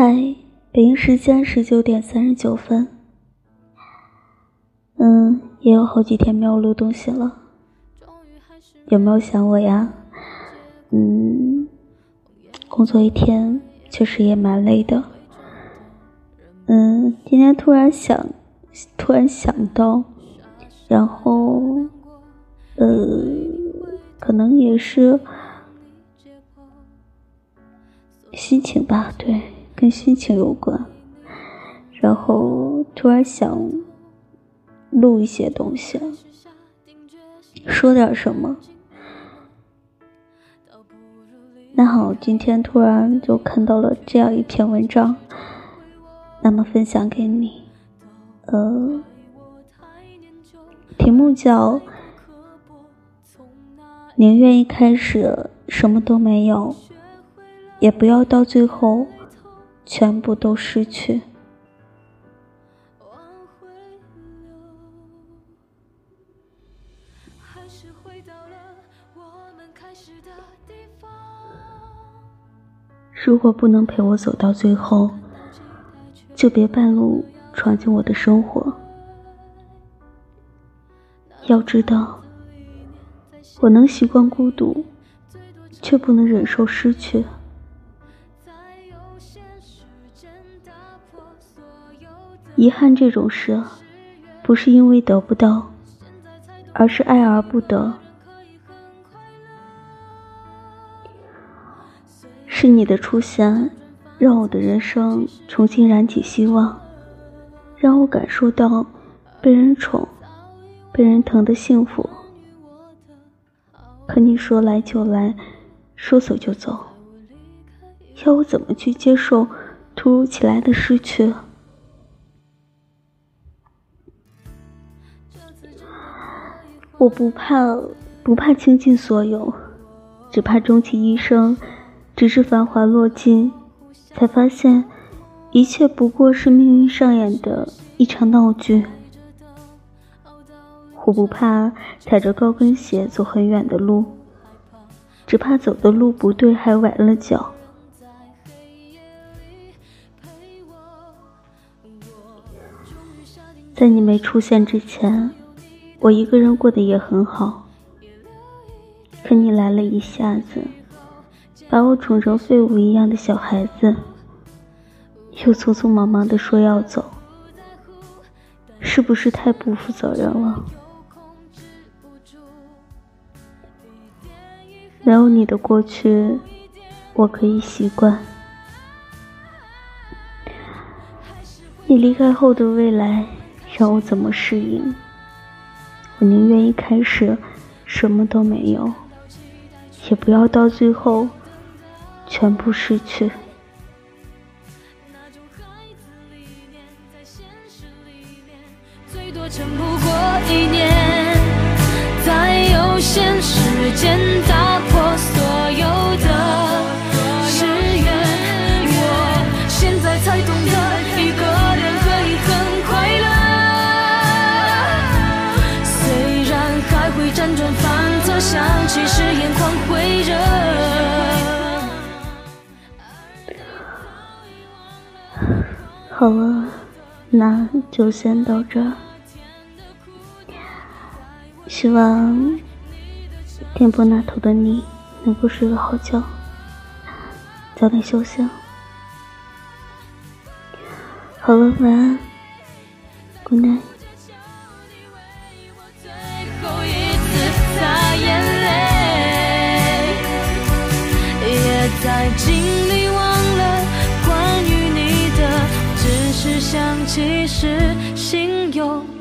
嗨，北京时间十九点三十九分。嗯，也有好几天没有录东西了，有没有想我呀？嗯，工作一天确实也蛮累的。嗯，今天突然想，突然想到，然后，呃，可能也是心情吧，对，跟心情有关。然后突然想录一些东西，说点什么。那好，今天突然就看到了这样一篇文章。那么分享给你，呃，题目叫“宁愿一开始什么都没有，也不要到最后全部都失去”。如果不能陪我走到最后。就别半路闯进我的生活。要知道，我能习惯孤独，却不能忍受失去。遗憾这种事，不是因为得不到，而是爱而不得。是你的出现。让我的人生重新燃起希望，让我感受到被人宠、被人疼的幸福。可你说来就来，说走就走，要我怎么去接受突如其来的失去？我不怕，不怕倾尽所有，只怕终其一生，只是繁华落尽。才发现，一切不过是命运上演的一场闹剧。我不怕踩着高跟鞋走很远的路，只怕走的路不对还崴了脚。在你没出现之前，我一个人过得也很好。可你来了一下子。把我宠成废物一样的小孩子，又匆匆忙忙的说要走，是不是太不负责任了？没有你的过去，我可以习惯；你离开后的未来，让我怎么适应？我宁愿一开始什么都没有，也不要到最后。全部失去。最多撑不过一年，在有限时间想起时眼眶会热。好了，那就先到这。希望电波那头的你能够睡个好觉，早点休息。好了，晚安，Good night。在尽力忘了关于你的，只是想起时心有。